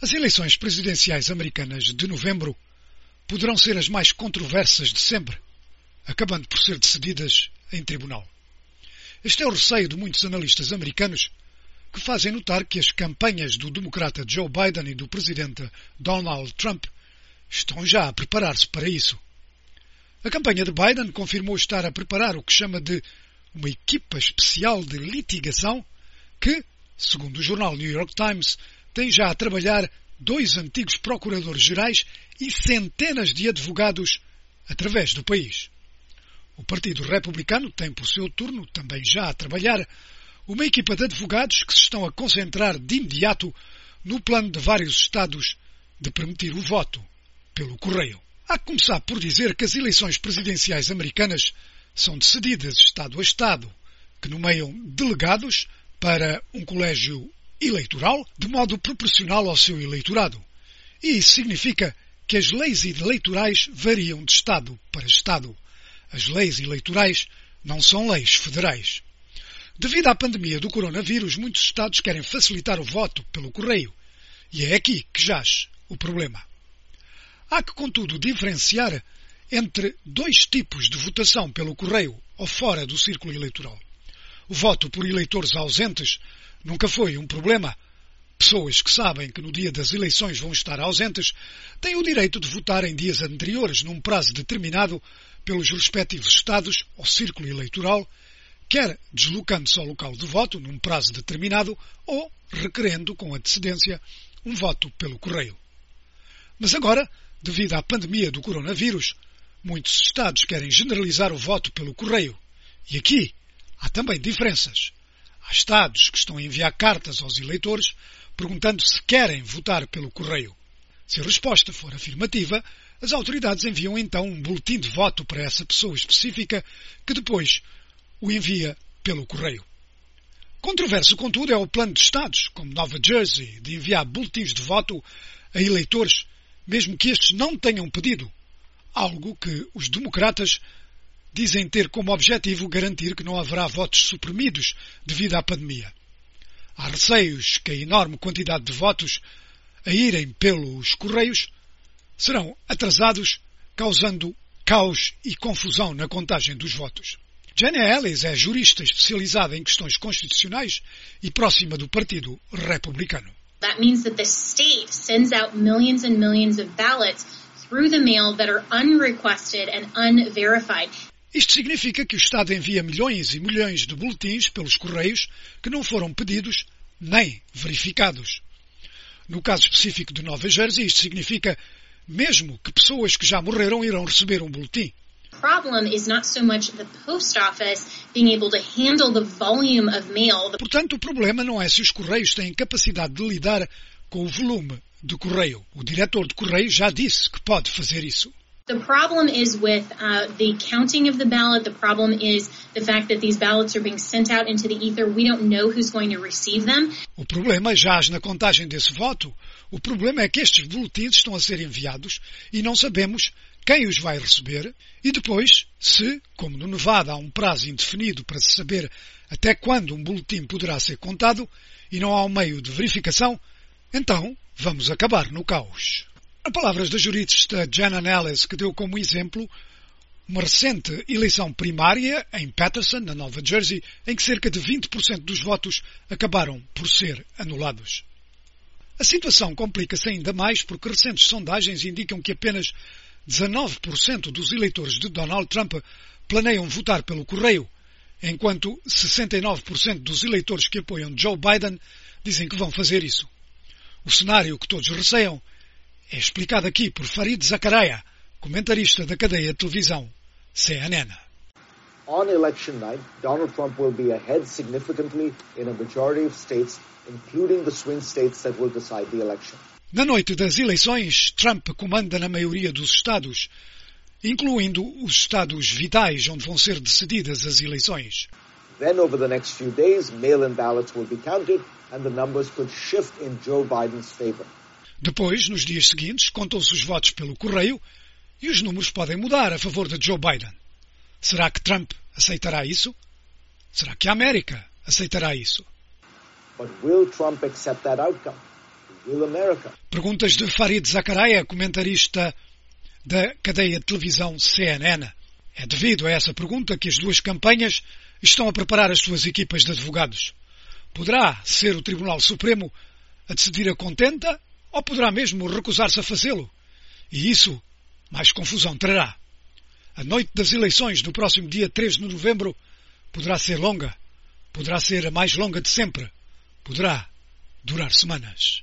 As eleições presidenciais americanas de novembro poderão ser as mais controversas de sempre, acabando por ser decididas em tribunal. Este é o receio de muitos analistas americanos que fazem notar que as campanhas do democrata Joe Biden e do presidente Donald Trump estão já a preparar-se para isso. A campanha de Biden confirmou estar a preparar o que chama de uma equipa especial de litigação que, segundo o jornal New York Times, tem já a trabalhar dois antigos procuradores-gerais e centenas de advogados através do país. O Partido Republicano tem, por seu turno, também já a trabalhar uma equipa de advogados que se estão a concentrar de imediato no plano de vários Estados de permitir o voto pelo correio. Há que começar por dizer que as eleições presidenciais americanas são decididas Estado a Estado, que nomeiam delegados para um colégio eleitoral de modo proporcional ao seu eleitorado. E isso significa que as leis eleitorais variam de Estado para Estado. As leis eleitorais não são leis federais. Devido à pandemia do coronavírus, muitos Estados querem facilitar o voto pelo correio. E é aqui que jaz o problema. Há que, contudo, diferenciar entre dois tipos de votação pelo correio ou fora do círculo eleitoral. O voto por eleitores ausentes Nunca foi um problema. Pessoas que sabem que no dia das eleições vão estar ausentes têm o direito de votar em dias anteriores, num prazo determinado pelos respectivos Estados ou círculo eleitoral, quer deslocando-se ao local de voto num prazo determinado ou requerendo com antecedência um voto pelo correio. Mas agora, devido à pandemia do coronavírus, muitos Estados querem generalizar o voto pelo correio. E aqui há também diferenças. Há Estados que estão a enviar cartas aos eleitores perguntando se querem votar pelo correio. Se a resposta for afirmativa, as autoridades enviam então um boletim de voto para essa pessoa específica que depois o envia pelo correio. Controverso, contudo, é o plano de Estados, como Nova Jersey, de enviar boletins de voto a eleitores, mesmo que estes não tenham pedido, algo que os democratas dizem ter como objetivo garantir que não haverá votos suprimidos devido à pandemia. Há receios que a enorme quantidade de votos a irem pelos correios serão atrasados, causando caos e confusão na contagem dos votos. Jenny Ellis é jurista especializada em questões constitucionais e próxima do Partido Republicano. That means that the state sends out millions and millions of ballots through the mail that are unrequested and unverified. Isto significa que o Estado envia milhões e milhões de boletins pelos correios que não foram pedidos nem verificados. No caso específico de Nova Jersey, isto significa mesmo que pessoas que já morreram irão receber um boletim. Portanto, o problema não é se os correios têm capacidade de lidar com o volume de correio. O diretor de correio já disse que pode fazer isso. The problem is with uh, the counting of the ballot. The problem is the fact that these ballots are being sent out into the ether. We don't know who's going to receive them. O problema jaz na contagem desse voto. O problema é que estes boletins estão a ser enviados e não sabemos quem os vai receber e depois, se, como no Nevada há um prazo indefinido para se saber até quando um boletim poderá ser contado e não há um meio de verificação, então vamos acabar no caos. A palavras da jurista Jenna Ellis, que deu como exemplo uma recente eleição primária em Patterson, na Nova Jersey, em que cerca de 20% dos votos acabaram por ser anulados. A situação complica-se ainda mais porque recentes sondagens indicam que apenas 19% dos eleitores de Donald Trump planeiam votar pelo correio, enquanto 69% dos eleitores que apoiam Joe Biden dizem que vão fazer isso. O cenário que todos receiam é explicado aqui por Farid Zakaria, comentarista da cadeia de televisão CNN. On election night, Donald Trump will be ahead significantly in a majority of states, including the swing states that will decide the election. Na noite das eleições, Trump comanda na maioria dos estados, incluindo os estados vitais onde vão ser decididas as eleições. Then over the next few days, mail-in ballots will be counted and the numbers could shift in Joe Biden's favor. Depois, nos dias seguintes, contam-se os votos pelo correio e os números podem mudar a favor de Joe Biden. Será que Trump aceitará isso? Será que a América aceitará isso? But will Trump accept that outcome? will America? Perguntas de Farid Zakaria, comentarista da cadeia de televisão CNN. É devido a essa pergunta que as duas campanhas estão a preparar as suas equipas de advogados. Poderá ser o Tribunal Supremo a decidir a contenta ou poderá mesmo recusar-se a fazê-lo? E isso mais confusão trará. A noite das eleições do próximo dia 3 de novembro poderá ser longa, poderá ser a mais longa de sempre, poderá durar semanas.